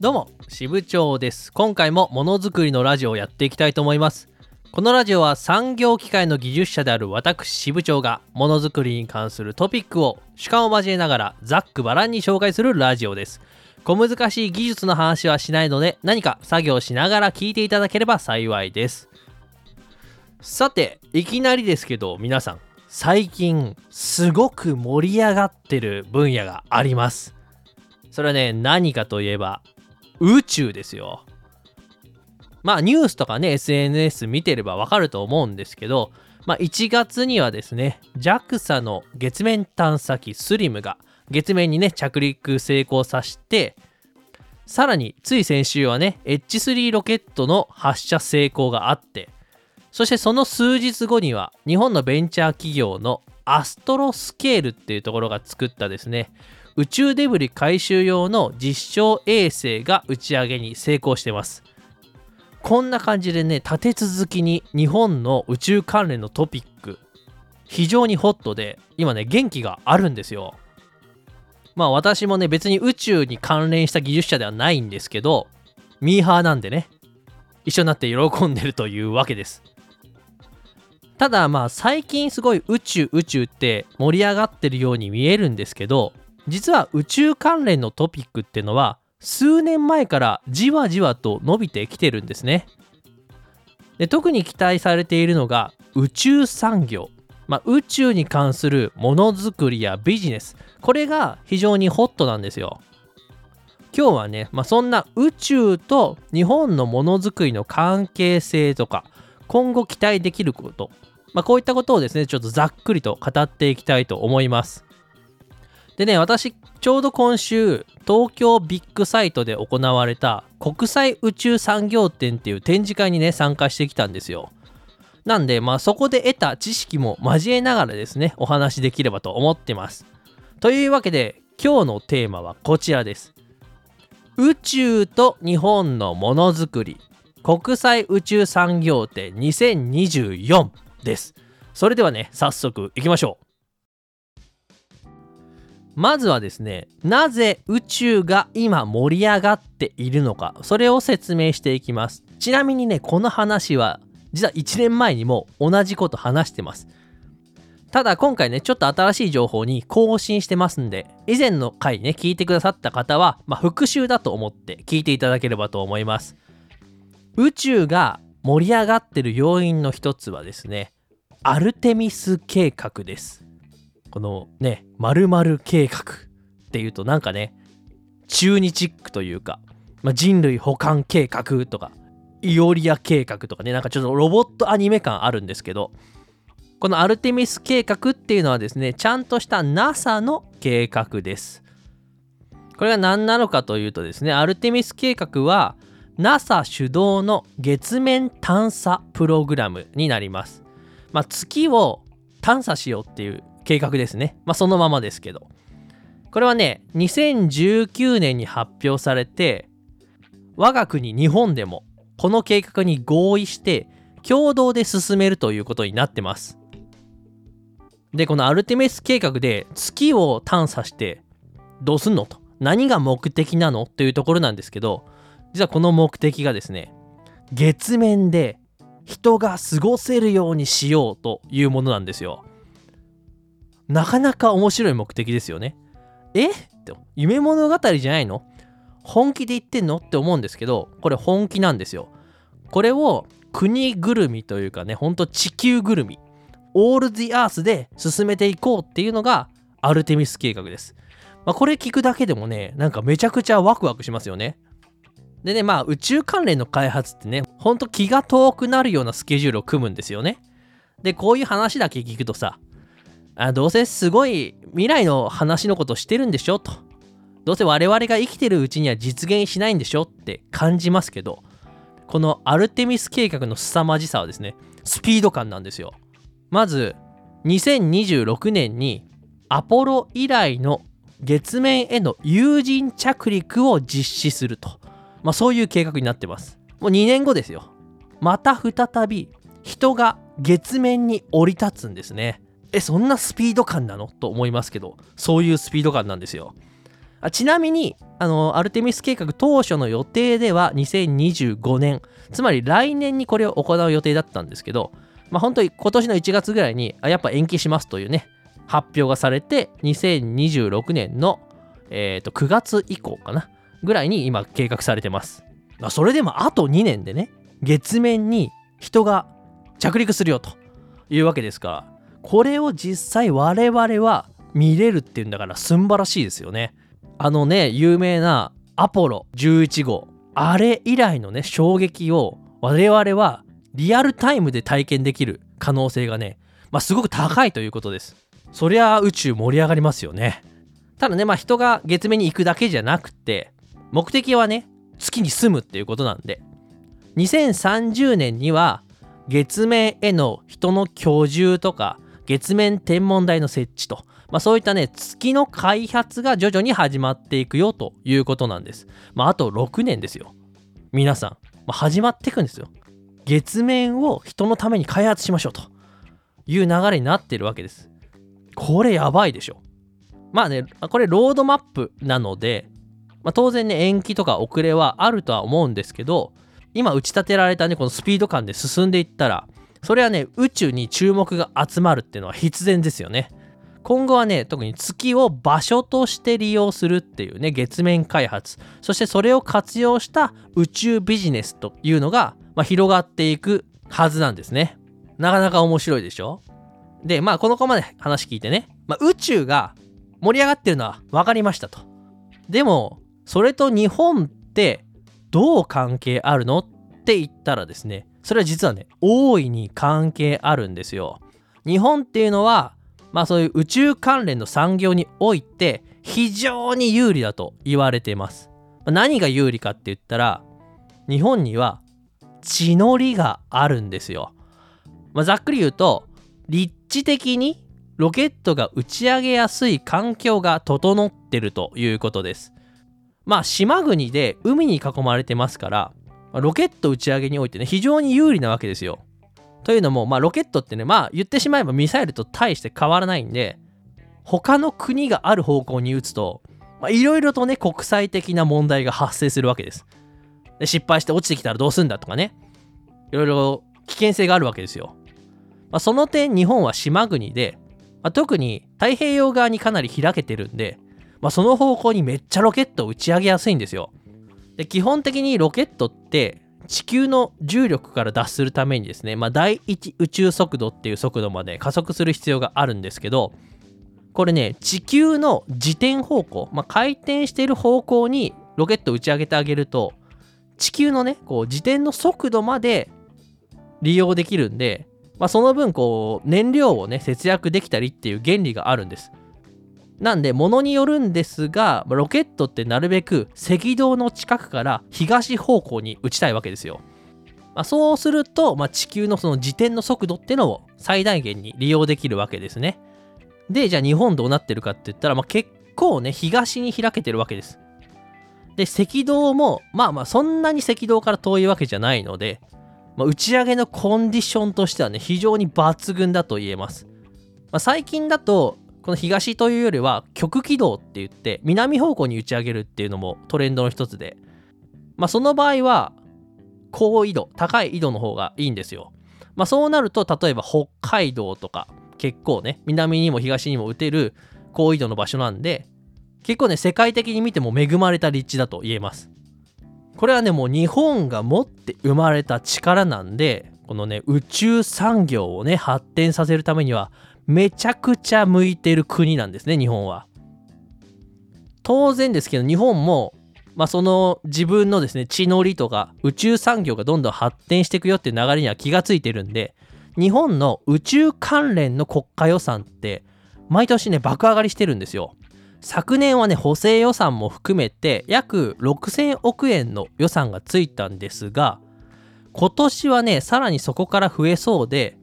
どうも支部長です。今回もものづくりのラジオをやっていきたいと思います。このラジオは産業機械の技術者である私支部長がものづくりに関するトピックを主観を交えながらざっくばらんに紹介するラジオです。小難しい技術の話はしないので何か作業しながら聞いていただければ幸いです。さていきなりですけど皆さん最近すごく盛り上がってる分野があります。それはね何かといえば宇宙ですよ。まあニュースとかね SNS 見てればわかると思うんですけどまあ1月にはですね JAXA の月面探査機スリムが月面にね着陸成功させてさらについ先週はね H3 ロケットの発射成功があってそしてその数日後には日本のベンチャー企業のアストロスケールっていうところが作ったですね宇宙デブリ回収用の実証衛星が打ち上げに成功してます。こんな感じでね立て続きに日本の宇宙関連のトピック。非常にホットで今ね元気があるんですよ。まあ私もね別に宇宙に関連した技術者ではないんですけどミーハーなんでね一緒になって喜んでるというわけです。ただまあ最近すごい宇宙宇宙って盛り上がってるように見えるんですけど実は宇宙関連のトピックっていうのは数年前からじわじわと伸びてきてるんですね。で特に期待されているのが宇宙産業、まあ、宇宙に関するものづくりやビジネス。これが非常にホットなんですよ。今日はね、まあ、そんな宇宙と日本のものづくりの関係性とか今後期待できること、まあ、こういったことをですねちょっとざっくりと語っていきたいと思います。でね、私、ちょうど今週、東京ビッグサイトで行われた国際宇宙産業展っていう展示会にね、参加してきたんですよ。なんで、まあそこで得た知識も交えながらですね、お話できればと思ってます。というわけで、今日のテーマはこちらです。宇宙と日本のものづくり国際宇宙産業展2024です。それではね、早速行きましょう。まずはですねなぜ宇宙が今盛り上がっているのかそれを説明していきます。ちなみにねこの話は実は1年前にも同じこと話してます。ただ今回ねちょっと新しい情報に更新してますんで以前の回ね聞いてくださった方は、まあ、復習だと思って聞いていただければと思います。宇宙が盛り上がってる要因の一つはですねアルテミス計画です。このね、〇〇計画っていうとなんかね、中日ックというか、まあ、人類保管計画とか、イオリア計画とかね、なんかちょっとロボットアニメ感あるんですけど、このアルテミス計画っていうのはですね、ちゃんとした NASA の計画です。これが何なのかというとですね、アルテミス計画は NASA 主導の月面探査プログラムになります。まあ、月を探査しようっていう計画ですね。まあ、そのままですけど。これはね、2019年に発表されて、我が国日本でもこの計画に合意して共同で進めるということになってます。で、このアルテミス計画で月を探査してどうすんのと。何が目的なの？というところなんですけど、実はこの目的がですね、月面で人が過ごせるようにしようというものなんですよ。なかなか面白い目的ですよね。え？って夢物語じゃないの？本気で言ってんの？って思うんですけどこれ本気なんですよ。これを国ぐるみというかねほんと地球ぐるみオール・ディ・アースで進めていこうっていうのがアルテミス計画です。まあ、これ聞くだけでもねなんかめちゃくちゃワクワクしますよね。でねまあ宇宙関連の開発ってねほんと気が遠くなるようなスケジュールを組むんですよね。でこういう話だけ聞くとさあどうせすごい未来の話のことしてるんでしょと。どうせ我々が生きてるうちには実現しないんでしょって感じますけど、このアルテミス計画の凄まじさはですね、スピード感なんですよ。まず、2026年にアポロ以来の月面への有人着陸を実施すると。まあそういう計画になってます。もう2年後ですよ。また再び人が月面に降り立つんですね。えそんなスピード感なの？と思いますけどそういうスピード感なんですよ。あちなみにあのアルテミス計画当初の予定では2025年。つまり来年にこれを行う予定だったんですけどまあ本当に今年の1月ぐらいにあやっぱ延期しますというね発表がされて2026年の、えー、と9月以降かなぐらいに今計画されてます、まあ、それでもあと2年でね月面に人が着陸するよというわけですから。これを実際我々は見れるっていうんだからすんばらしいですよね。あのね有名なアポロ11号。あれ以来のね衝撃を我々はリアルタイムで体験できる可能性がね、まあ、すごく高いということです。そりゃ宇宙盛り上がりますよね。ただねまあ人が月面に行くだけじゃなくて目的はね月に住むっていうことなんで。2030年には月面への人の居住とか月面天文台の設置と、まあ、そういったね月の開発が徐々に始まっていくよということなんです。まあ、あと6年ですよ。皆さん、まあ、始まっていくんですよ。月面を人のために開発しましょうという流れになってるわけです。これやばいでしょ。まあね、これロードマップなので、まあ、当然ね延期とか遅れはあるとは思うんですけど今打ち立てられたねこのスピード感で進んでいったらそれはね宇宙に注目が集まるっていうのは必然ですよね。今後はね特に月を場所として利用するっていうね月面開発そしてそれを活用した宇宙ビジネスというのが、まあ、広がっていくはずなんですね。なかなか面白いでしょ？でまあこの子まで話聞いてね、まあ、宇宙が盛り上がってるのは分かりましたと。でもそれと日本ってどう関係あるの？って言ったらですねそれは実はね大いに関係あるんですよ。日本っていうのはまあそういう宇宙関連の産業において非常に有利だと言われています何が有利かって言ったら日本には地の利があるんですよ、まあ、ざっくり言うと立地的にロケットが打ち上げやすい環境が整ってるということです。まあ島国で海に囲まれてますからロケット打ち上げにおいてね非常に有利なわけですよ。というのも、まあ、ロケットってねまあ言ってしまえばミサイルと大して変わらないんで他の国がある方向に撃つといろいろとね国際的な問題が発生するわけです。で失敗して落ちてきたらどうすんだとかねいろいろ危険性があるわけですよ。まあ、その点日本は島国で、まあ、特に太平洋側にかなり開けてるんでまあ、その方向にめっちゃロケットを打ち上げやすいんですよ。で基本的にロケットって地球の重力から脱するためにですね、まあ、第一宇宙速度っていう速度まで加速する必要があるんですけどこれね地球の自転方向、まあ、回転している方向にロケット打ち上げてあげると地球のねこう自転の速度まで利用できるんで、まあ、その分こう燃料をね節約できたりっていう原理があるんです。なんで、ものによるんですが、ロケットってなるべく赤道の近くから東方向に打ちたいわけですよ。まあ、そうすると、まあ、地球のその自転の速度ってのを最大限に利用できるわけですね。で、じゃあ日本どうなってるかって言ったら、まあ、結構ね、東に開けてるわけです。で、赤道も、まあまあそんなに赤道から遠いわけじゃないので、まあ、打ち上げのコンディションとしてはね、非常に抜群だと言えます。まあ、最近だと、この東というよりは極軌道って言って南方向に打ち上げるっていうのもトレンドの一つで。まあその場合は高緯度高い緯度の方がいいんですよ。まあそうなると例えば北海道とか結構ね南にも東にも打てる高緯度の場所なんで結構ね世界的に見ても恵まれた立地だと言えます。これはねもう日本が持って生まれた力なんでこのね宇宙産業をね発展させるためにはめちゃくちゃ向いてる国なんですね日本は。当然ですけど日本も、まあ、その自分のですね地の利とか宇宙産業がどんどん発展していくよっていう流れには気がついてるんで日本の宇宙関連の国家予算って毎年ね爆上がりしてるんですよ。昨年はね補正予算も含めて約6000億円の予算がついたんですが今年はねさらにそこから増えそうで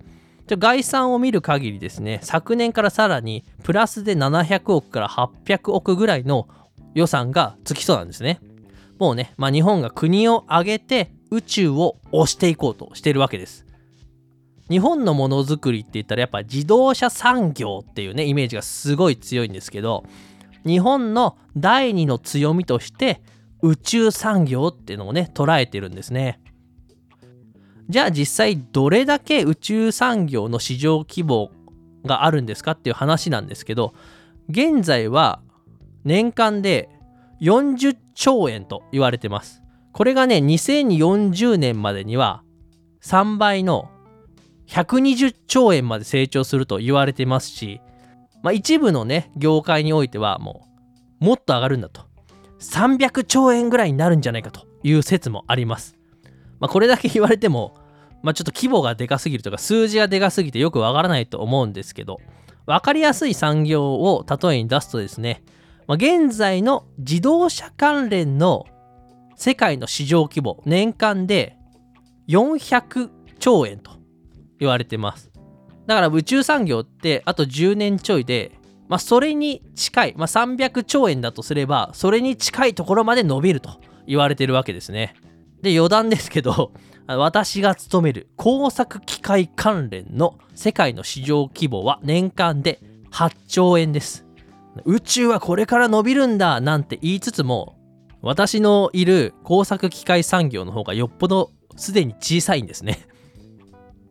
概算を見る限りですね昨年からさらにプラスで700億から800億ぐらいの予算がつきそうなんですね。もうね、まあ、日本が国を挙げて宇宙を押していこうとしてるわけです。日本のものづくりって言ったらやっぱ自動車産業っていうねイメージがすごい強いんですけど日本の第二の強みとして宇宙産業っていうのをね捉えてるんですね。じゃあ実際どれだけ宇宙産業の市場規模があるんですかっていう話なんですけど現在は年間で40兆円と言われてます。これがね2040年までには3倍の120兆円まで成長すると言われてますし、まあ、一部のね業界においてはもうもっと上がるんだと。300兆円ぐらいになるんじゃないかという説もあります、まあ、これだけ言われても、まあ、ちょっと規模がでかすぎるとか数字がでかすぎてよくわからないと思うんですけど分かりやすい産業を例えに出すとですね、まあ、現在の自動車関連の世界の市場規模年間で400兆円と言われてます。だから宇宙産業ってあと10年ちょいでまあそれに近い、まあ、300兆円だとすればそれに近いところまで伸びると言われてるわけですね。で余談ですけど私が勤める工作機械関連の世界の市場規模は年間で8兆円です宇宙はこれから伸びるんだなんて言いつつも私のいる工作機械産業の方がよっぽどすでに小さいんですね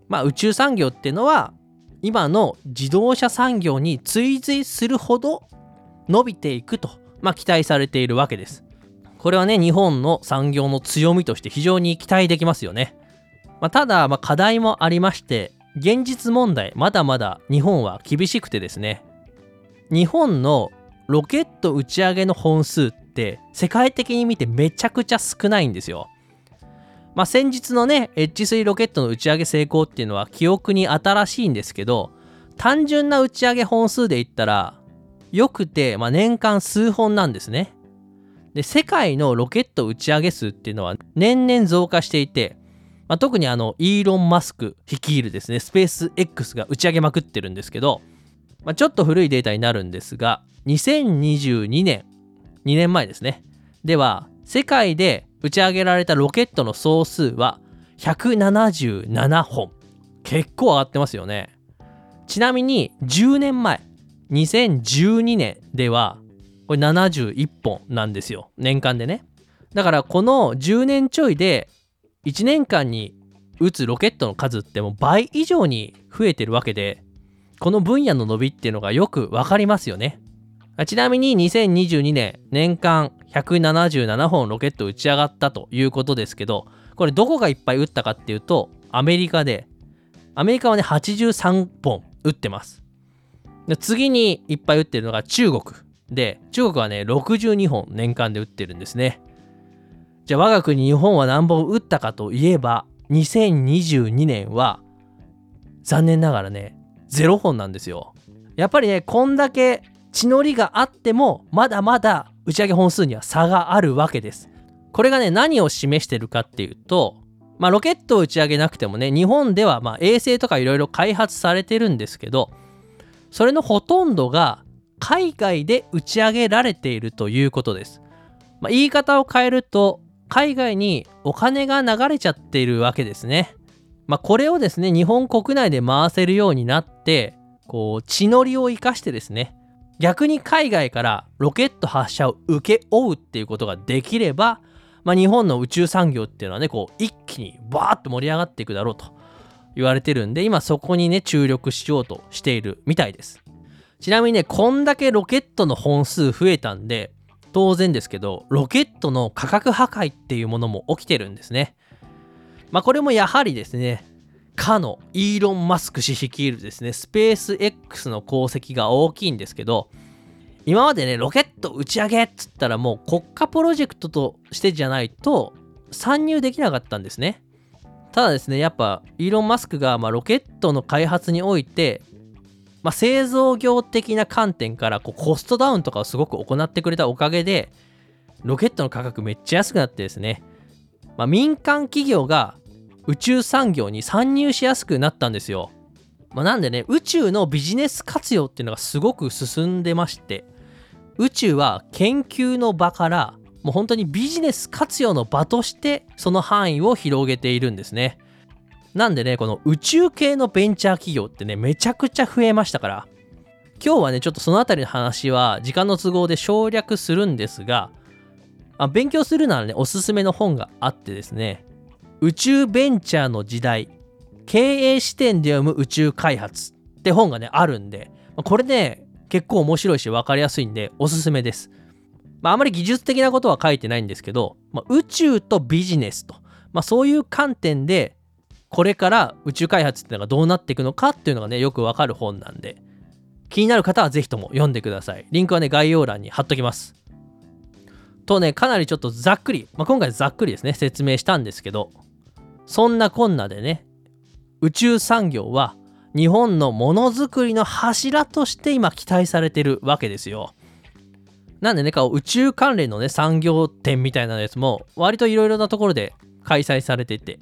まあ宇宙産業っていうのは今の自動車産業に追随するほど伸びていくと、まあ、期待されているわけです。これはね日本の産業の強みとして非常に期待できますよね。まあ、ただ、まあ、課題もありまして現実問題まだまだ日本は厳しくてですね日本のロケット打ち上げの本数って世界的に見てめちゃくちゃ少ないんですよ。まあ、先日のね H3 ロケットの打ち上げ成功っていうのは記憶に新しいんですけど単純な打ち上げ本数で言ったらよくて、まあ、年間数本なんですね。で世界のロケット打ち上げ数っていうのは年々増加していて、まあ、特にあのイーロン・マスク率いるですねスペース X が打ち上げまくってるんですけど、まあ、ちょっと古いデータになるんですが2022年2年前ですね。では世界で打ち上げられたロケットの総数は177本。結構上がってますよね。ちなみに10年前2012年ではこれ71本なんですよ。年間でね。だからこの10年ちょいで1年間に打つロケットの数ってもう倍以上に増えてるわけでこの分野の伸びっていうのがよくわかりますよね。ちなみに2022年年間177本ロケット打ち上がったということですけどこれどこがいっぱい打ったかっていうとアメリカで。アメリカはね83本打ってます。次にいっぱい打ってるのが中国。で中国はね62本年間で打ってるんですねじゃあ我が国日本は何本打ったかといえば2022年は残念ながらね0本なんですよやっぱりねこんだけ血のりがあってもまだまだ打ち上げ本数には差があるわけです。これがね何を示してるかっていうとまあロケットを打ち上げなくてもね日本ではまあ衛星とかいろいろ開発されてるんですけどそれのほとんどが海外で打ち上げられているということです。まあ、言い方を変えると海外にお金が流れちゃっているわけですね。まあ、これをですね日本国内で回せるようになってこう血のりを生かしてですね逆に海外からロケット発射を請け負うっていうことができれば、まあ、日本の宇宙産業っていうのはねこう一気にバーッと盛り上がっていくだろうと言われてるんで今そこにね注力しようとしているみたいですちなみにねこんだけロケットの本数増えたんで当然ですけどロケットの価格破壊っていうものも起きてるんですねまあこれもやはりですねかのイーロン・マスク氏率いるですね、スペース X の功績が大きいんですけど、今までね、ロケット打ち上げっつったらもう国家プロジェクトとしてじゃないと参入できなかったんですね。ただですね、やっぱイーロン・マスクがまロケットの開発において、まあ、製造業的な観点からこうコストダウンとかをすごく行ってくれたおかげで、ロケットの価格めっちゃ安くなってですね、まあ、民間企業が宇宙産業に参入しやすくなったんですよ。まあ、なんでね宇宙のビジネス活用っていうのがすごく進んでまして宇宙は研究の場からもう本当にビジネス活用の場としてその範囲を広げているんですね。なんでねこの宇宙系のベンチャー企業ってねめちゃくちゃ増えましたから今日はねちょっとその辺りの話は時間の都合で省略するんですがあ勉強するならねおすすめの本があってですね宇宙ベンチャーの時代経営視点で読む宇宙開発って本がねあるんでこれね結構面白いし分かりやすいんでおすすめです、まあ、あまり技術的なことは書いてないんですけど、まあ、宇宙とビジネスと、まあ、そういう観点でこれから宇宙開発っていうのがどうなっていくのかっていうのがねよくわかる本なんで。気になる方はぜひとも読んでください。リンクはね概要欄に貼っときます。とねかなりちょっとざっくり、まあ、今回ざっくりですね説明したんですけどそんなこんなでね宇宙産業は日本のものづくりの柱として今期待されてるわけですよ。なんでね宇宙関連のね産業展みたいなやつも割といろいろなところで開催されてて。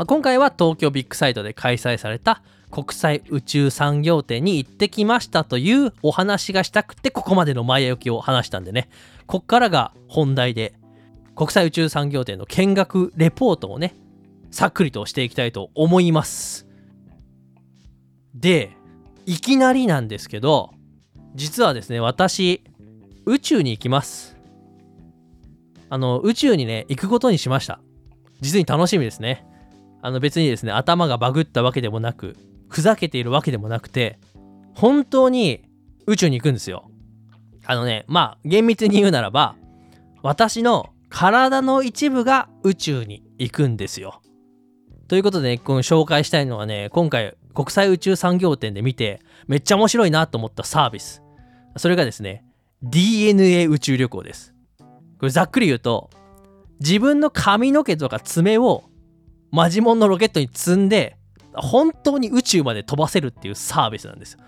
まあ、今回は東京ビッグサイトで開催された国際宇宙産業展に行ってきましたというお話がしたくてここまでの前置きを話したんでね。こっからが本題で国際宇宙産業展の見学レポートをねさっくりとしていきたいと思います。でいきなりなんですけど実はですね私宇宙に行きます。あの宇宙にね行くことにしました。実に楽しみですね。あの別にですね頭がバグったわけでもなくふざけているわけでもなくて本当に宇宙に行くんですよ。あのねまあ厳密に言うならば私の体の一部が宇宙に行くんですよ。ということで、ね、この紹介したいのはね今回国際宇宙産業展で見てめっちゃ面白いなと思ったサービス。それがですね DNA 宇宙旅行です。これざっくり言うと自分の髪の毛とか爪をマジモンのロケットに積んで本当に宇宙まで飛ばせるっていうサービスなんです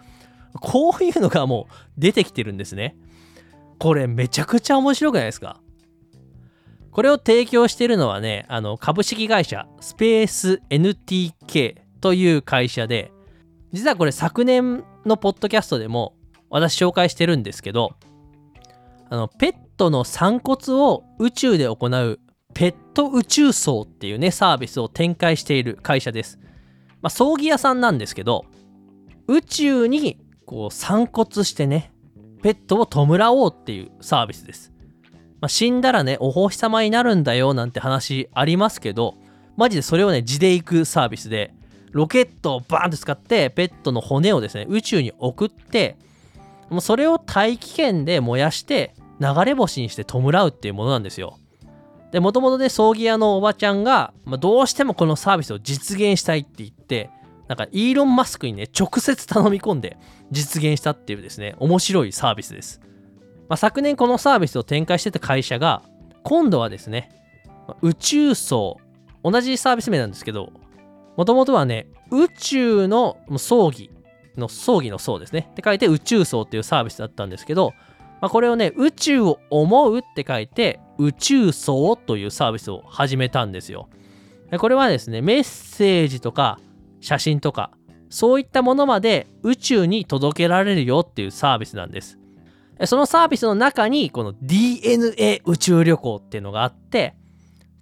こういうのがもう出てきてるんですね。これめちゃくちゃ面白くないですか？これを提供してるのはねあの株式会社スペース NTK という会社で実はこれ昨年のポッドキャストでも私紹介してるんですけどあのペットの散骨を宇宙で行うペット宇宙葬っていうねサービスを展開している会社です。まあ、葬儀屋さんなんですけど宇宙にこう散骨してねペットを弔おうっていうサービスです。まあ、死んだらねお星様になるんだよなんて話ありますけどマジでそれをね地で行くサービスでロケットをバーンと使ってペットの骨をですね宇宙に送ってもうそれを大気圏で燃やして流れ星にして弔うっていうものなんですよ。でもともとね葬儀屋のおばちゃんが、まあ、どうしてもこのサービスを実現したいって言ってなんかイーロン・マスクにね直接頼み込んで実現したっていうですね面白いサービスです、まあ、昨年このサービスを展開してた会社が今度はですね宇宙葬同じサービス名なんですけどもともとはね宇宙の葬儀の葬儀の葬ですね。って書いて宇宙葬っていうサービスだったんですけどまあ、これをね、宇宙を思うって書いて、宇宙層というサービスを始めたんですよ。これはですね、メッセージとか写真とか、そういったものまで宇宙に届けられるよっていうサービスなんです。そのサービスの中に、この DNA 宇宙旅行っていうのがあって、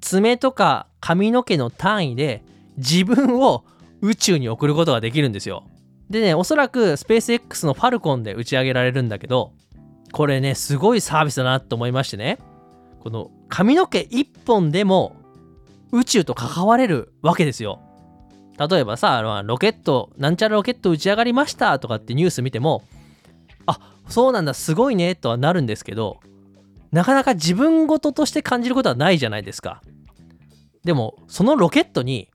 爪とか髪の毛の単位で自分を宇宙に送ることができるんですよ。でね、おそらくスペース X のファルコンで打ち上げられるんだけど、これねすごいサービスだなと思いましてね。この髪の毛1本でも宇宙と関われるわけですよ。例えばさあのロケットなんちゃらロケット打ち上がりましたとかってニュース見てもあそうなんだすごいねとはなるんですけどなかなか自分事として感じることはないじゃないですか。でもそのロケットに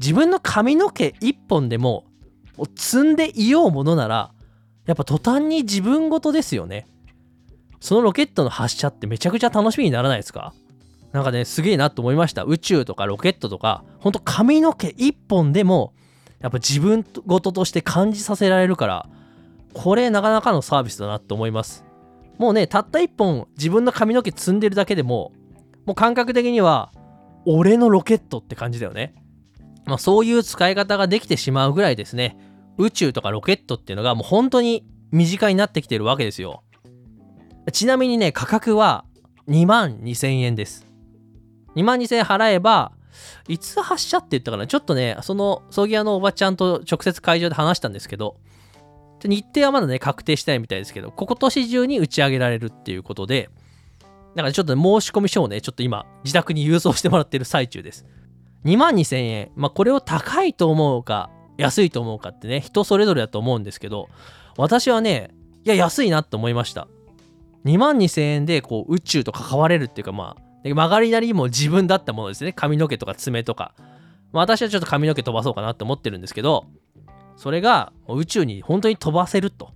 自分の髪の毛1本でも積んでいようものならやっぱ途端に自分事ですよね。そのロケットの発射ってめちゃくちゃ楽しみにならないですか？なんかねすげえなと思いました。宇宙とかロケットとか。ほんと髪の毛一本でもやっぱ自分事として感じさせられるからこれなかなかのサービスだなと思います。もうねたった一本自分の髪の毛積んでるだけでももう感覚的には俺のロケットって感じだよね。まあそういう使い方ができてしまうぐらいですね。宇宙とかロケットっていうのがもう本当に身近になってきてるわけですよ。ちなみにね、価格は2万2000円です。2万2000円払えば、いつ発射って言ったかな？ちょっとね、その葬儀屋のおばちゃんと直接会場で話したんですけど、日程はまだね、確定してないみたいですけど、今年中に打ち上げられるっていうことで、だからちょっと申し込み書をね、ちょっと今、自宅に郵送してもらってる最中です。2万2000円。まあ、これを高いと思うか、安いと思うかってね、人それぞれだと思うんですけど、私はね、いや、安いなって思いました。2万2000円でこう宇宙と関われるっていうか、まあ、曲がりなりも自分だったものですね。髪の毛とか爪とか。まあ、私はちょっと髪の毛飛ばそうかなって思ってるんですけど、それが宇宙に本当に飛ばせると。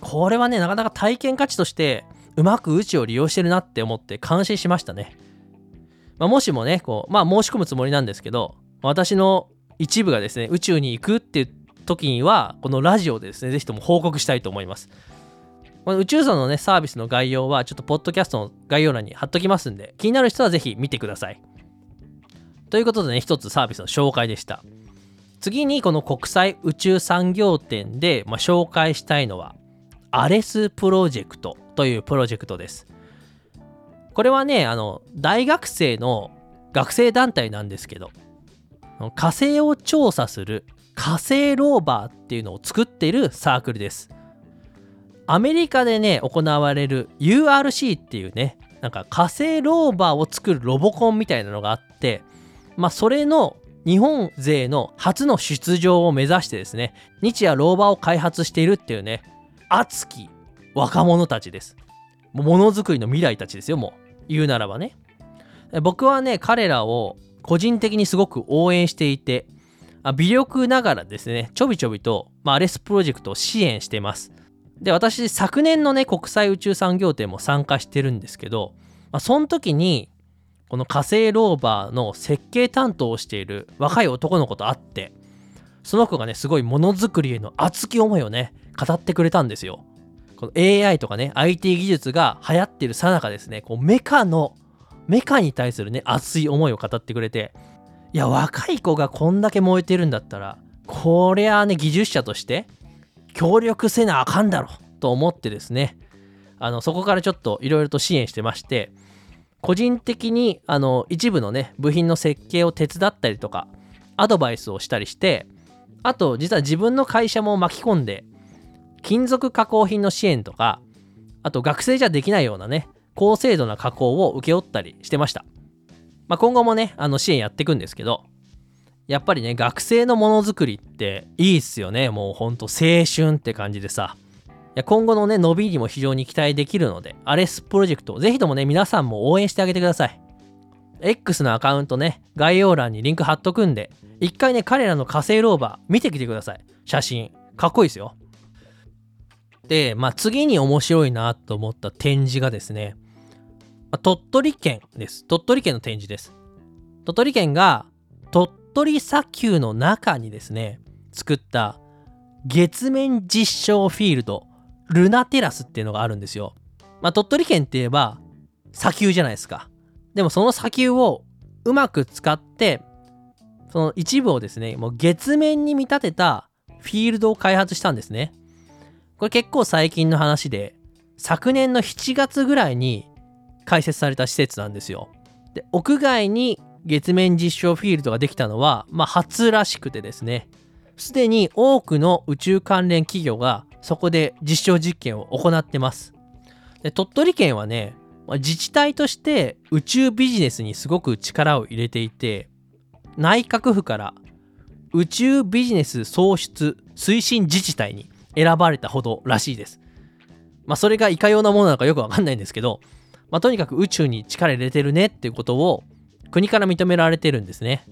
これはね、なかなか体験価値としてうまく宇宙を利用してるなって思って感心しましたね。まあ、もしもね、こう、まあ申し込むつもりなんですけど、私の一部がですね、宇宙に行くっていう時には、このラジオでですね、ぜひとも報告したいと思います。この宇宙村のね、サービスの概要は、ちょっとポッドキャストの概要欄に貼っときますんで、気になる人はぜひ見てください。ということでね、一つサービスの紹介でした。次にこの国際宇宙産業展で、まあ、紹介したいのは、アレスプロジェクトというプロジェクトです。これはね、あの、大学生の学生団体なんですけど、火星を調査する火星ローバーっていうのを作っているサークルです。アメリカでね、行われる URC っていうね、なんか火星ローバーを作るロボコンみたいなのがあって、まあそれの日本勢の初の出場を目指してですね、日夜ローバーを開発しているっていうね、熱き若者たちです。ものづくりの未来たちですよ、もう。言うならばね。僕はね、彼らを個人的にすごく応援していて、微力ながらですね、ちょびちょびと、まあ、アレスプロジェクトを支援してます。で、私、昨年のね、国際宇宙産業展も参加してるんですけど、まあ、その時に、この火星ローバーの設計担当をしている若い男の子と会って、その子がね、すごいものづくりへの熱き思いをね、語ってくれたんですよ。この AI とかね、IT 技術が流行ってるさなかですね、こうメカの、メカに対するね、熱い思いを語ってくれて、いや、若い子がこんだけ燃えてるんだったら、こりゃあね、技術者として協力せなあかんだろと思ってですね、あの、そこからちょっといろいろと支援してまして、個人的に、あの、一部のね、部品の設計を手伝ったりとか、アドバイスをしたりして、あと、実は自分の会社も巻き込んで、金属加工品の支援とか、あと学生じゃできないようなね、高精度な加工を請け負ったりしてました。まあ、今後もね、あの支援やっていくんですけど、やっぱりね、学生のものづくりっていいっすよね。もうほんと青春って感じでさ。いや今後のね、伸びにも非常に期待できるので、アレスプロジェクト、ぜひともね、皆さんも応援してあげてください。X のアカウントね、概要欄にリンク貼っとくんで、一回ね、彼らの火星ローバー見てきてください。写真。かっこいいですよ。で、まあ、次に面白いなと思った展示がですね、ま、鳥取県です。鳥取県の展示です。鳥取県が鳥取砂丘の中にですね、作った月面実証フィールド、ルナテラスっていうのがあるんですよ。まあ、鳥取県って言えば砂丘じゃないですか。でもその砂丘をうまく使って、その一部をですね、もう月面に見立てたフィールドを開発したんですね。これ結構最近の話で、昨年の7月ぐらいに開設された施設なんですよ。で、屋外に月面実証フィールドができたのは、まあ、初らしくてですね、すでに多くの宇宙関連企業がそこで実証実験を行ってます。で鳥取県はね、自治体として宇宙ビジネスにすごく力を入れていて、内閣府から宇宙ビジネス創出推進自治体に選ばれたほどらしいです。まあそれがいかようなものなのかよくわかんないんですけど、まあとにかく宇宙に力入れてるねっていうことを国から認められてるんですね。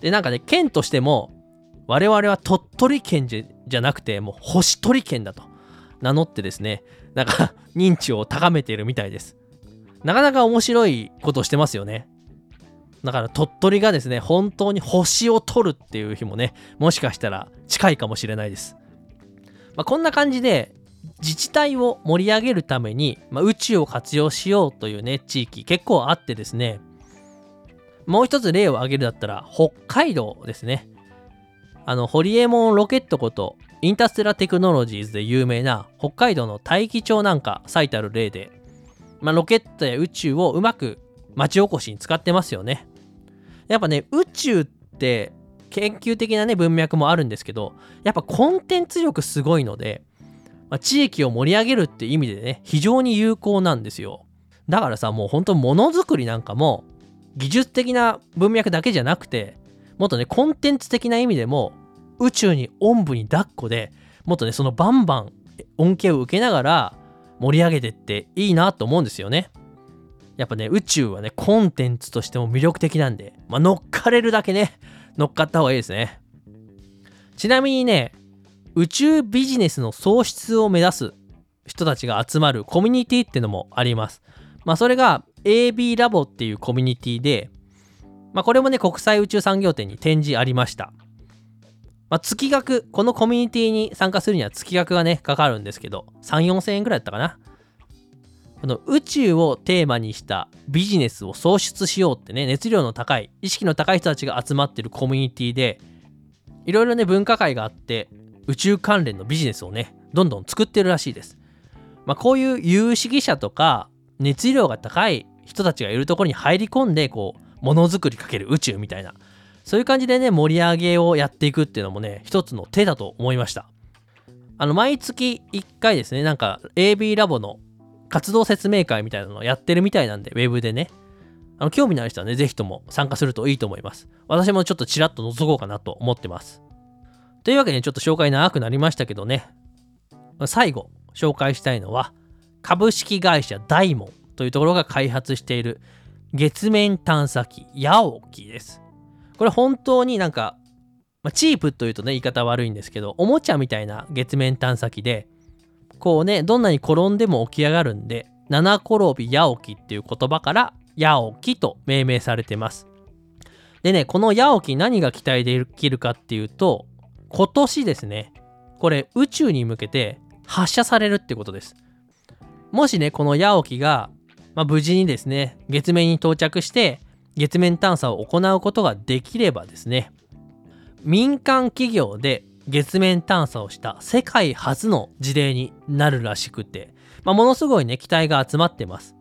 で、なんかね、県としても我々は鳥取県じゃなくてもう星取県だと名乗ってですね、なんか 認知を高めているみたいです。なかなか面白いことをしてますよね。だから鳥取がですね、本当に星を取るっていう日もね、もしかしたら近いかもしれないです。まあ、こんな感じで自治体を盛り上げるために、まあ、宇宙を活用しようというね地域結構あってですねもう一つ例を挙げるだったら北海道ですね。あのホリエモンロケットことインターステラテクノロジーズで有名な北海道の大気町なんか最たる例で、まあ、ロケットや宇宙をうまく町おこしに使ってますよね。やっぱね宇宙って研究的なね文脈もあるんですけどやっぱコンテンツ力すごいので、まあ、地域を盛り上げるって意味でね非常に有効なんですよ。だからさもうほんとものづくりなんかも技術的な文脈だけじゃなくてもっとねコンテンツ的な意味でも宇宙におんぶに抱っこでもっとねそのバンバン恩恵を受けながら盛り上げてっていいなと思うんですよね。やっぱね宇宙はねコンテンツとしても魅力的なんで、まあ、乗っかれるだけね乗っかった方がいいですね。ちなみにね宇宙ビジネスの創出を目指す人たちが集まるコミュニティってのもあります。まあそれが AB ラボっていうコミュニティでまあこれもね国際宇宙産業展に展示ありましたまあ、月額、このコミュニティに参加するには月額がね、かかるんですけど、3、4000円くらいだったかな。この宇宙をテーマにしたビジネスを創出しようってね、熱量の高い、意識の高い人たちが集まってるコミュニティで、いろいろね、文化会があって、宇宙関連のビジネスをね、どんどん作ってるらしいです。まあ、こういう有識者とか、熱量が高い人たちがいるところに入り込んで、こう、ものづくりかける宇宙みたいな、そういう感じでね、盛り上げをやっていくっていうのもね、一つの手だと思いました。あの、毎月1回ですね、なんか AB ラボの活動説明会みたいなのをやってるみたいなんで、ウェブでね。あの、興味のある人はね、ぜひとも参加するといいと思います。私もちょっとちらっと覗こうかなと思ってます。というわけで、ちょっと紹介長くなりましたけどね。最後、紹介したいのは、株式会社ダイモンというところが開発している月面探査機ヤオキです。これ本当になんか、まあ、チープというとね、言い方悪いんですけど、おもちゃみたいな月面探査機で、こうね、どんなに転んでも起き上がるんで、七転び八起きっていう言葉から八起きと命名されてます。でね、この八起き何が期待できるかっていうと、今年ですね、これ宇宙に向けて発射されるってことです。もしね、この八起きが、まあ、無事にですね、月面に到着して、月面探査を行うことができればですね、民間企業で月面探査をした世界初の事例になるらしくて、まあ、ものすごいね、期待が集まってます。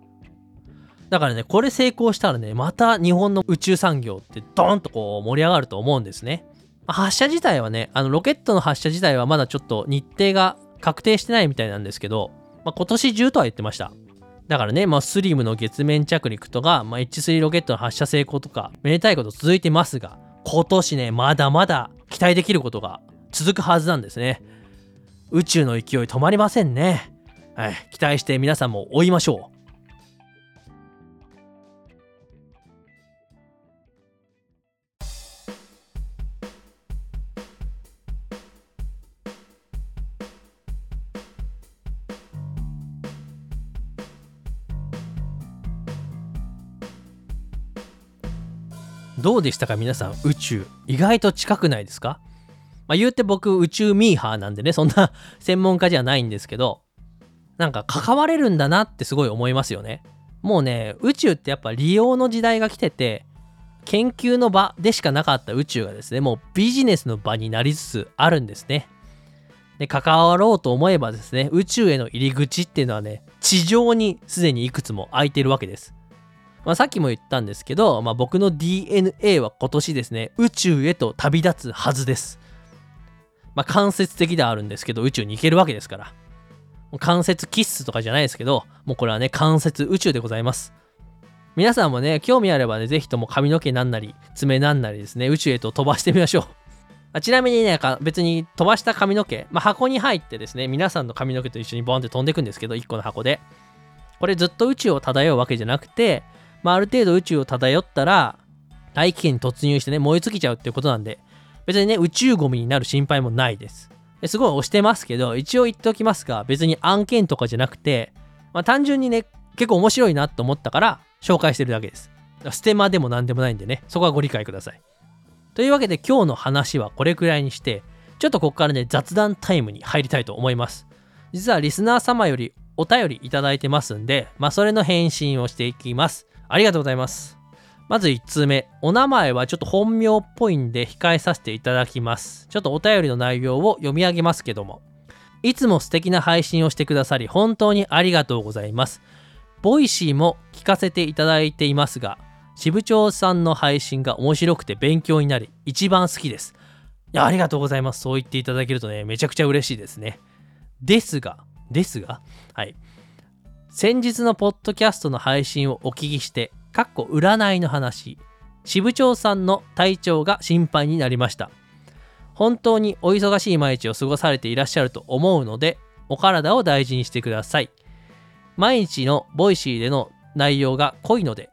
だからね、これ成功したらね、また日本の宇宙産業ってドーンとこう盛り上がると思うんですね。発射自体はね、あのロケットの発射自体はまだちょっと日程が確定してないみたいなんですけど、まあ、今年中とは言ってました。だからね、まあ、スリムの月面着陸とか、まあ、H3 ロケットの発射成功とか、めでたいこと続いてますが、今年ね、まだまだ期待できることが続くはずなんですね。宇宙の勢い止まりませんね。はい、期待して皆さんも追いましょう。どうでしたか？皆さん宇宙。意外と近くないですか？まあ、言うて僕宇宙ミーハーなんでねそんな 専門家じゃないんですけどなんか関われるんだなってすごい思いますよね。もうね宇宙ってやっぱ利用の時代が来てて研究の場でしかなかった宇宙がですねもうビジネスの場になりつつあるんですね。で関わろうと思えばですね宇宙への入り口っていうのはね地上にすでにいくつも空いてるわけです。まあ、さっきも言ったんですけど、まあ、僕の DNA は今年ですね宇宙へと旅立つはずですまあ、間接的ではあるんですけど、宇宙に行けるわけですから。間接キッスとかじゃないですけど、もうこれはね、間接宇宙でございます。皆さんもね、興味あればね、ぜひとも髪の毛なんなり、爪なんなりですね、宇宙へと飛ばしてみましょう。ちなみにね、別に飛ばした髪の毛、まあ、箱に入ってですね、皆さんの髪の毛と一緒にボンって飛んでいくんですけど、1個の箱で。これずっと宇宙を漂うわけじゃなくて、まあ、ある程度宇宙を漂ったら、大気圏に突入してね、燃え尽きちゃうっていうことなんで、別にね、宇宙ゴミになる心配もないです。すごい押してますけど、一応言っておきますが、別に案件とかじゃなくて、まあ、単純にね、結構面白いなと思ったから紹介してるだけです。ステマでも何でもないんでね、そこはご理解ください。というわけで今日の話はこれくらいにして、ちょっとここからね、雑談タイムに入りたいと思います。実はリスナー様よりお便りいただいてますんで、まあそれの返信をしていきます。ありがとうございます。まず1通目。お名前はちょっと本名っぽいんで控えさせていただきます。ちょっとお便りの内容を読み上げますけども。いつも素敵な配信をしてくださり本当にありがとうございます。 Voicy も聞かせていただいていますが、支部長さんの配信が面白くて勉強になり、一番好きです。いや、ありがとうございます。そう言っていただけるとね、めちゃくちゃ嬉しいですね。ですが、ですが、はい。先日のポッドキャストの配信をお聞きして、かっこ占いの話、支部長さんの体調が心配になりました。本当にお忙しい毎日を過ごされていらっしゃると思うので、お体を大事にしてください。毎日の Voicy での内容が濃いので、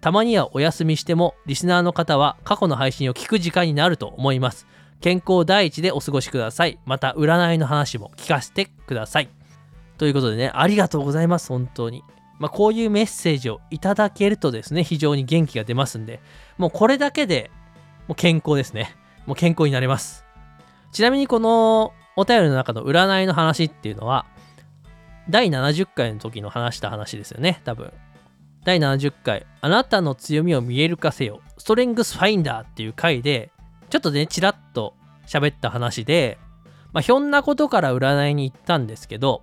たまにはお休みしても、リスナーの方は過去の配信を聞く時間になると思います。健康第一でお過ごしください。また、占いの話も聞かせてください。ということでね、ありがとうございます、本当に。まあ、こういうメッセージをいただけるとですね、非常に元気が出ますんで、もうこれだけでもう健康ですね。もう健康になれます。ちなみにこのお便りの中の占いの話っていうのは、第70回の時の話した話ですよね、多分。第70回、あなたの強みを見える化せよ、ストレングスファインダーっていう回で、ちょっとね、ちらっと喋った話で、まあ、ひょんなことから占いに行ったんですけど、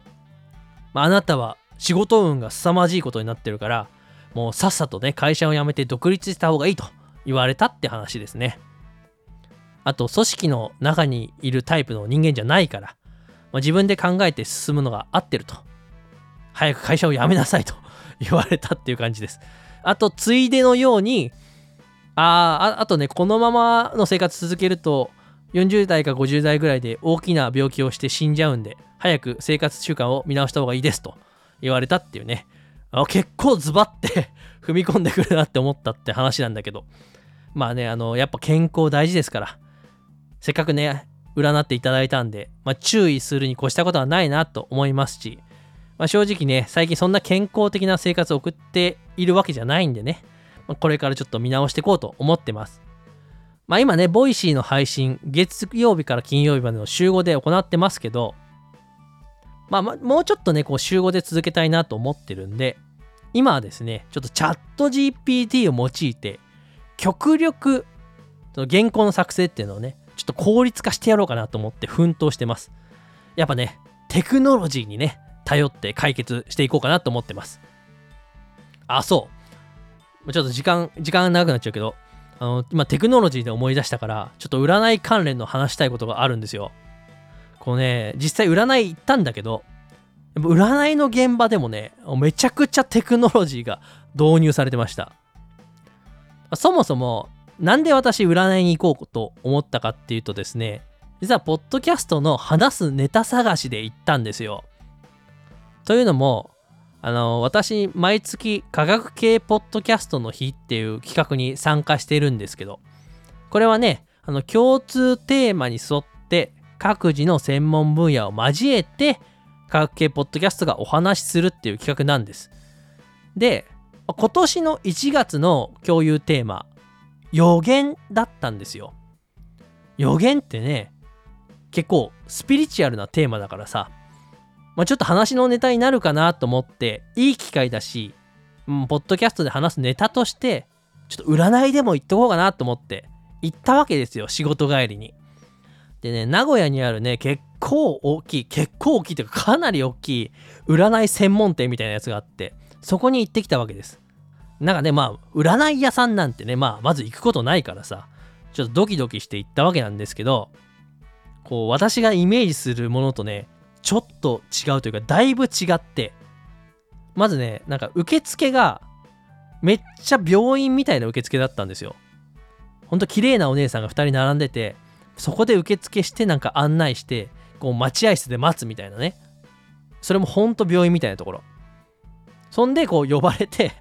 まあ、あなたは仕事運が凄まじいことになってるから、もうさっさとね、会社を辞めて独立した方がいいと言われたって話ですね。あと、組織の中にいるタイプの人間じゃないから、まあ、自分で考えて進むのが合ってると。早く会社を辞めなさいと 言われたっていう感じです。あと、ついでのように、ああ、あとね、このままの生活続けると、40代か50代ぐらいで大きな病気をして死んじゃうんで、早く生活習慣を見直した方がいいですと言われたっていうね。あ結構ズバって 踏み込んでくるなって思ったって話なんだけど。まあね、あの、やっぱ健康大事ですから。せっかくね、占っていただいたんで、まあ、注意するに越したことはないなと思いますし、まあ、正直ね、最近そんな健康的な生活を送っているわけじゃないんでね、まあ、これからちょっと見直していこうと思ってます。まあ今ね、 Voicy の配信、月曜日から金曜日までの週5で行ってますけど、まあま、もうちょっとね、こう週5で続けたいなと思ってるんで、今はですね、ちょっとチャット GPT を用いて、極力、その原稿の作成っていうのをね、ちょっと効率化してやろうかなと思って奮闘してます。やっぱね、テクノロジーにね、頼って解決していこうかなと思ってます。あ、そう。ちょっと時間、時間長くなっちゃうけど、あの、今テクノロジーで思い出したから、ちょっと占い関連の話したいことがあるんですよ。こうね、実際占い行ったんだけど、占いの現場でもね、めちゃくちゃテクノロジーが導入されてました。そもそも、なんで私占いに行こうと思ったかっていうとですね、実はポッドキャストの話すネタ探しで行ったんですよ。というのも、あの、私、毎月科学系ポッドキャストの日っていう企画に参加してるんですけど、これはね、あの、共通テーマに沿って各自の専門分野を交えて科学系ポッドキャストがお話しするっていう企画なんです。で、今年の1月の共有テーマ、予言だったんですよ。予言ってね、結構スピリチュアルなテーマだからさ、まあ、ちょっと話のネタになるかなと思って、いい機会だし、うん、ポッドキャストで話すネタとして、ちょっと占いでも行っとこうかなと思って、行ったわけですよ、仕事帰りに。でね、名古屋にあるね、結構大きい、結構大きいというかかなり大きい占い専門店みたいなやつがあって、そこに行ってきたわけです。なんかね、まあ、占い屋さんなんてね、まあ、まず行くことないからさ、ちょっとドキドキして行ったわけなんですけど、こう、私がイメージするものとね、ちょっと違うというか、だいぶ違って、まずね、なんか受付が、めっちゃ病院みたいな受付だったんですよ。ほんと綺麗なお姉さんが2人並んでて、そこで受付してなんか案内して、こう待合室で待つみたいなね。それもほんと病院みたいなところ。そんでこう呼ばれて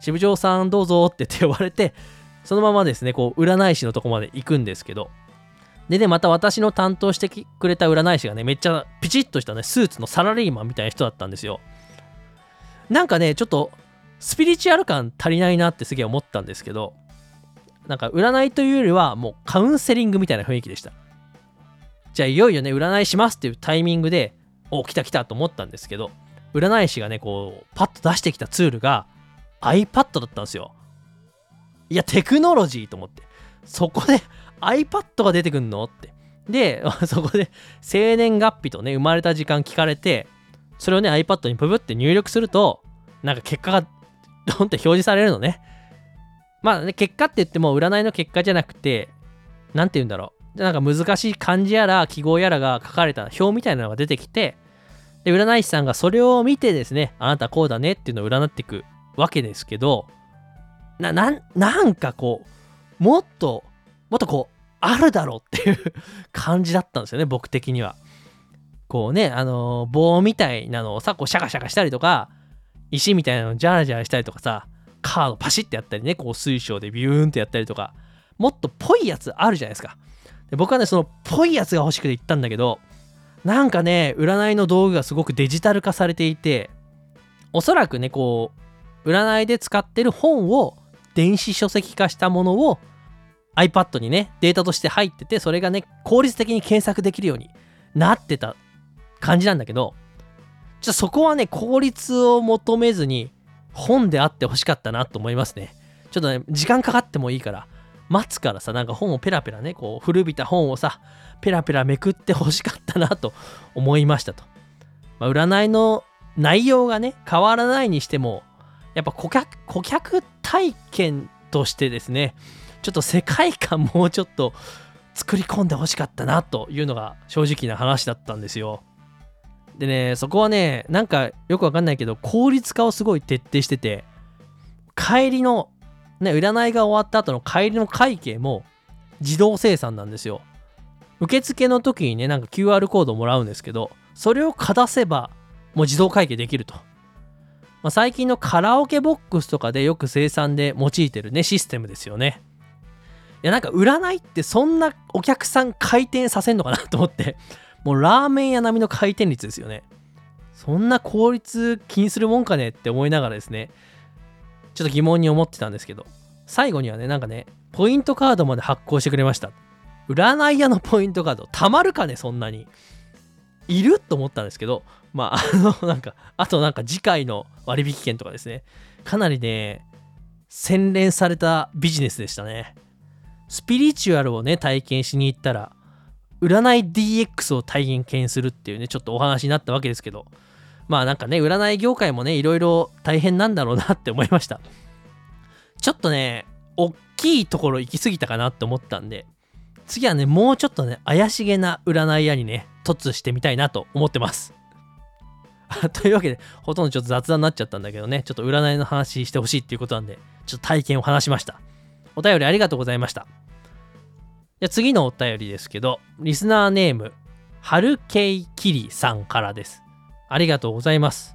支部長さんどうぞって言って呼ばれて、そのままですね、こう占い師のとこまで行くんですけど、でね、また私の担当してくれた占い師がね、めっちゃピチッとしたね、スーツのサラリーマンみたいな人だったんですよ。なんかね、ちょっとスピリチュアル感足りないなってすげえ思ったんですけど、なんか占いというよりはもうカウンセリングみたいな雰囲気でした。じゃあいよいよね、占いしますっていうタイミングで、お、来た来たと思ったんですけど、占い師がね、こう、パッと出してきたツールが iPad だったんですよ。いや、テクノロジーと思って。そこで iPad が出てくんの？って。で、そこで生年月日とね、生まれた時間聞かれて、それをね、iPad にプブって入力すると、なんか結果がドンって表示されるのね。まあね、結果って言っても占いの結果じゃなくて、なんて言うんだろう。なんか難しい漢字やら記号やらが書かれた表みたいなのが出てきて、で、占い師さんがそれを見てですね、あなたこうだねっていうのを占っていくわけですけど、な、ななんかこう、もっと、もっとこう、あるだろうっていう感じだったんですよね、僕的には。こうね、あの、棒みたいなのをさ、こうシャカシャカしたりとか、石みたいなのをジャラジャラしたりとかさ、カードパシッてやったりね、こう水晶でビューンってやったりとか、もっとぽいやつあるじゃないですか。で僕はね、そのぽいやつが欲しくて行ったんだけど、なんかね、占いの道具がすごくデジタル化されていて、おそらくね、こう、占いで使ってる本を電子書籍化したものを iPad にね、データとして入ってて、それがね、効率的に検索できるようになってた感じなんだけど、ちょっとそこはね、効率を求めずに本であってほしかったなと思いますね。ちょっとね、時間かかってもいいから、待つからさ、なんか本をペラペラね、こう、古びた本をさ、ペラペラめくってほしかったなと思いましたと。まあ、占いの内容がね、変わらないにしても、やっぱ顧客、顧客体験としてですね、ちょっと世界観もうちょっと作り込んでほしかったなというのが正直な話だったんですよ。でね、そこはね、なんかよくわかんないけど、効率化をすごい徹底してて、帰りの、ね、占いが終わった後の帰りの会計も自動生産なんですよ。受付の時にね、なんか QR コードをもらうんですけど、それをかざせば、もう自動会計できると。まあ、最近のカラオケボックスとかでよく生産で用いてるね、システムですよね。や、なんか占いってそんなお客さん回転させんのかなと思って もうラーメン屋並みの回転率ですよね。そんな効率気にするもんかねって思いながらですね、ちょっと疑問に思ってたんですけど、最後にはね、なんかね、ポイントカードまで発行してくれました。占い屋のポイントカード、たまるかね、そんなに。いると思ったんですけど、まあ、あの、なんか、あとなんか次回の割引券とかですね、かなりね、洗練されたビジネスでしたね。スピリチュアルをね、体験しに行ったら、占い DX を体験するっていうね、ちょっとお話になったわけですけど、まあなんかね、占い業界もね、いろいろ大変なんだろうなって思いました。ちょっとね、大きいところ行き過ぎたかなって思ったんで、次はね、もうちょっとね、怪しげな占い屋にね、突してみたいなと思ってます。というわけで、ほとんどちょっと雑談になっちゃったんだけどね、ちょっと占いの話してほしいっていうことなんで、ちょっと体験を話しました。お便りありがとうございました。じゃ次のお便りですけど、リスナーネーム、はるけいきりさんからです。ありがとうございます。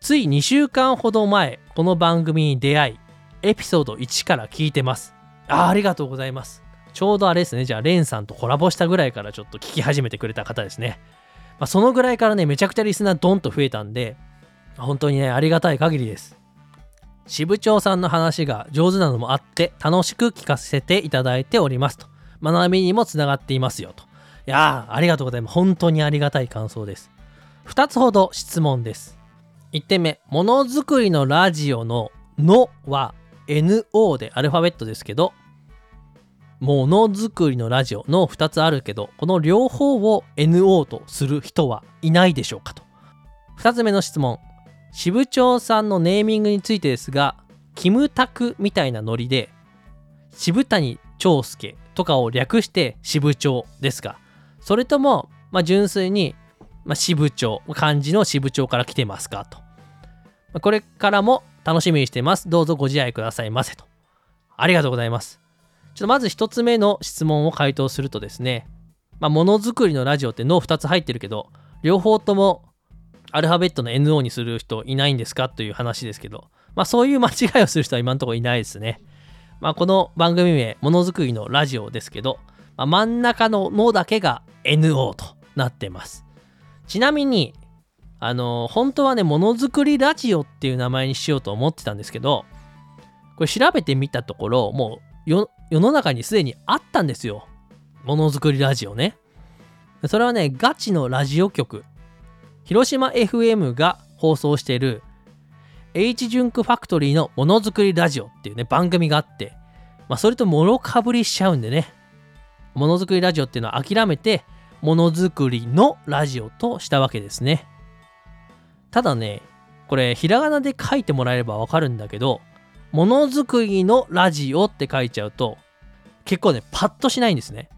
つい2週間ほど前、この番組に出会い、エピソード1から聞いてます。あありがとうございます。ちょうどあれですね、じゃあ、レンさんとコラボしたぐらいからちょっと聞き始めてくれた方ですね。まあ、そのぐらいからね、めちゃくちゃリスナードンと増えたんで、本当にね、ありがたい限りです。支部長さんの話が上手なのもあって、楽しく聞かせていただいておりますと。学びにもつながっていますよと。いやー、ありがとうございます。本当にありがたい感想です。2つほど質問です。1点目、ものづくりのラジオののは NO でアルファベットですけど、ものづくりのラジオの2つあるけど、この両方を NO とする人はいないでしょうかと。2つ目の質問、支部長さんのネーミングについてですが、キムタクみたいなノリで、渋谷長介とかを略して支部長ですかそれとも、まあ、純粋に、まあ、支部長、漢字の支部長から来てますかと。まあ、これからも楽しみにしてます。どうぞご自愛くださいませと。ありがとうございます。ちょっとまず1つ目の質問を回答するとですね、まあ、ものづくりのラジオって脳2つ入ってるけど、両方ともアルファベットの NO にする人いないんですかという話ですけど、まあそういう間違いをする人は今のところいないですね。まあ、この番組名、ものづくりのラジオですけど、まあ、真ん中の「の」だけが NO となってます。ちなみに、あの、本当はね、ものづくりラジオっていう名前にしようと思ってたんですけど、これ調べてみたところ、もう世の中にすでにあったんですよ。ものづくりラジオね。それはね、ガチのラジオ局、広島 FM が放送している H ジュンクファクトリーのものづくりラジオっていうね、番組があって、まあ、それともろかぶりしちゃうんでね、ものづくりラジオっていうのは諦めて、ものづくりのラジオとしたわけですね。ただね、これ、ひらがなで書いてもらえればわかるんだけど、ものづくりのラジオって書いちゃうと結構ねパッとしないんですね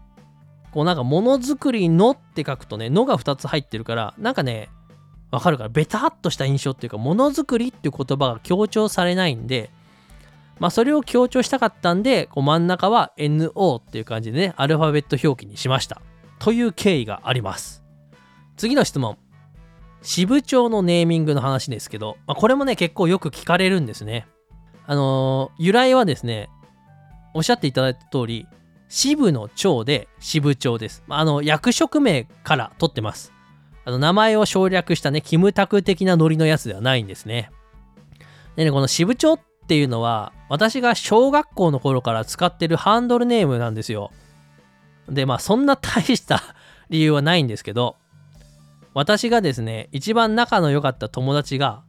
こうなんかものづくりのって書くとねのが2つ入ってるからなんかねわかるからベタっとした印象っていうかものづくりっていう言葉が強調されないんでまあそれを強調したかったんでこう真ん中は NO っていう感じでねアルファベット表記にしましたという経緯があります次の質問支部長のネーミングの話ですけど、まあ、これもね結構よく聞かれるんですねあのー、由来はですねおっしゃっていただいた通り支部の長で支部長です。まあの、役職名から取ってます。あの、名前を省略したね、キムタク的なノリのやつではないんですね。でね、この支部長っていうのは、私が小学校の頃から使ってるハンドルネームなんですよ。で、まあ、そんな大した 理由はないんですけど、私がですね、一番仲の良かった友達が、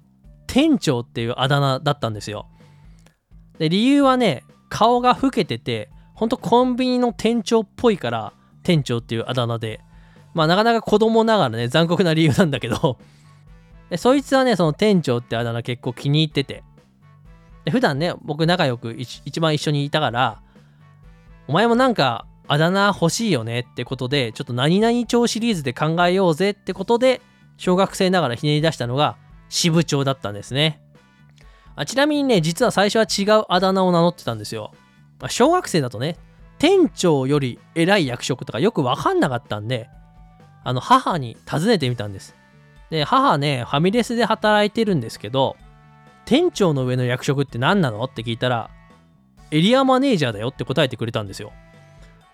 店長っていうあだ名だったんですよ。で、理由はね、顔が老けてて、ほんとコンビニの店長っぽいから店長っていうあだ名でまあなかなか子供ながらね残酷な理由なんだけど。でそいつはねその店長ってあだ名結構気に入ってて。で普段ね僕仲良く一番一緒にいたからお前もなんかあだ名欲しいよねってことでちょっと何々町シリーズで考えようぜってことで小学生ながらひねり出したのが支部長だったんですね。あちなみにね実は最初は違うあだ名を名乗ってたんですよ。まあ、小学生だとね、店長より偉い役職とかよくわかんなかったんで、あの、母に尋ねてみたんです。で、母ね、ファミレスで働いてるんですけど、店長の上の役職って何なのって聞いたら、エリアマネージャーだよって答えてくれたんですよ。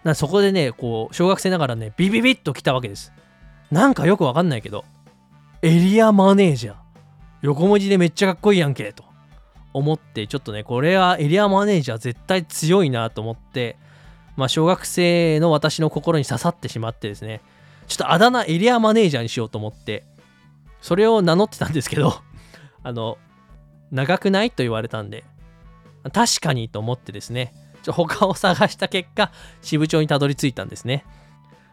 なそこでね、こう、小学生ながらね、ビビビッと来たわけです。なんかよくわかんないけど、エリアマネージャー。横文字でめっちゃかっこいいやんけ、と。思ってちょっとねこれはエリアマネージャー絶対強いなと思ってまあ小学生の私の心に刺さってしまってですねちょっとあだ名エリアマネージャーにしようと思ってそれを名乗ってたんですけど あの長くないと言われたんで確かにと思ってですねちょ他を探した結果支部長にたどり着いたんですね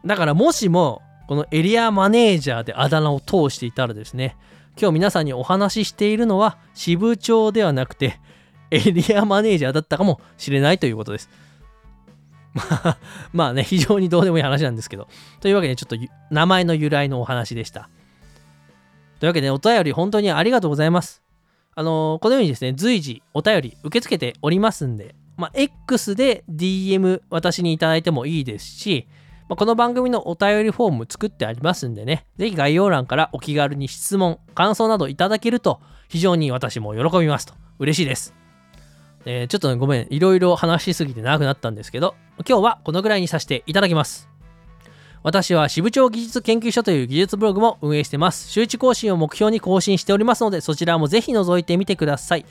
だからもしもこのエリアマネージャーであだ名を通していたらですね今日皆さんにお話ししているのは支部長ではなくてエリアマネージャーだったかもしれないということです。まあ、まあね、非常にどうでもいい話なんですけど。というわけで、ちょっと名前の由来のお話でした。というわけで、お便り本当にありがとうございます。あのー、このようにですね、随時お便り受け付けておりますんで、まあ、X で DM 私にいただいてもいいですし、まあ、この番組のお便りフォーム作ってありますんでね、ぜひ概要欄からお気軽に質問、感想などいただけると非常に私も喜びますと。嬉しいです。えー、ちょっと、ね、ごめん、いろいろ話しすぎて長くなったんですけど、今日はこのぐらいにさせていただきます。私は支部長技術研究所という技術ブログも運営してます。週1更新を目標に更新しておりますので、そちらもぜひ覗いてみてください。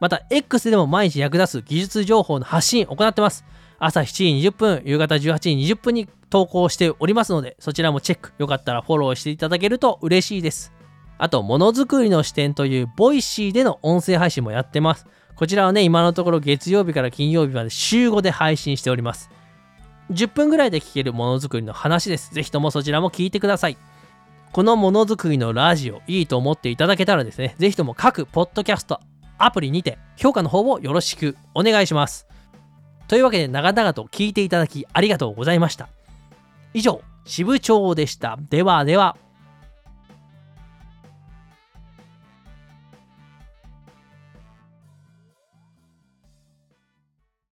また、X でも毎日役立つ技術情報の発信を行ってます。朝7時20分、夕方18時20分に投稿しておりますので、そちらもチェック、よかったらフォローしていただけると嬉しいです。あと、ものづくりの視点という Voicy での音声配信もやってます。こちらはね、今のところ月曜日から金曜日まで週5で配信しております。10分ぐらいで聞けるものづくりの話です。ぜひともそちらも聞いてください。このものづくりのラジオ、いいと思っていただけたらですね、ぜひとも各ポッドキャスト、アプリにて評価の方をよろしくお願いします。というわけで長々と聞いていただきありがとうございました。以上、支部長でした。ではでは。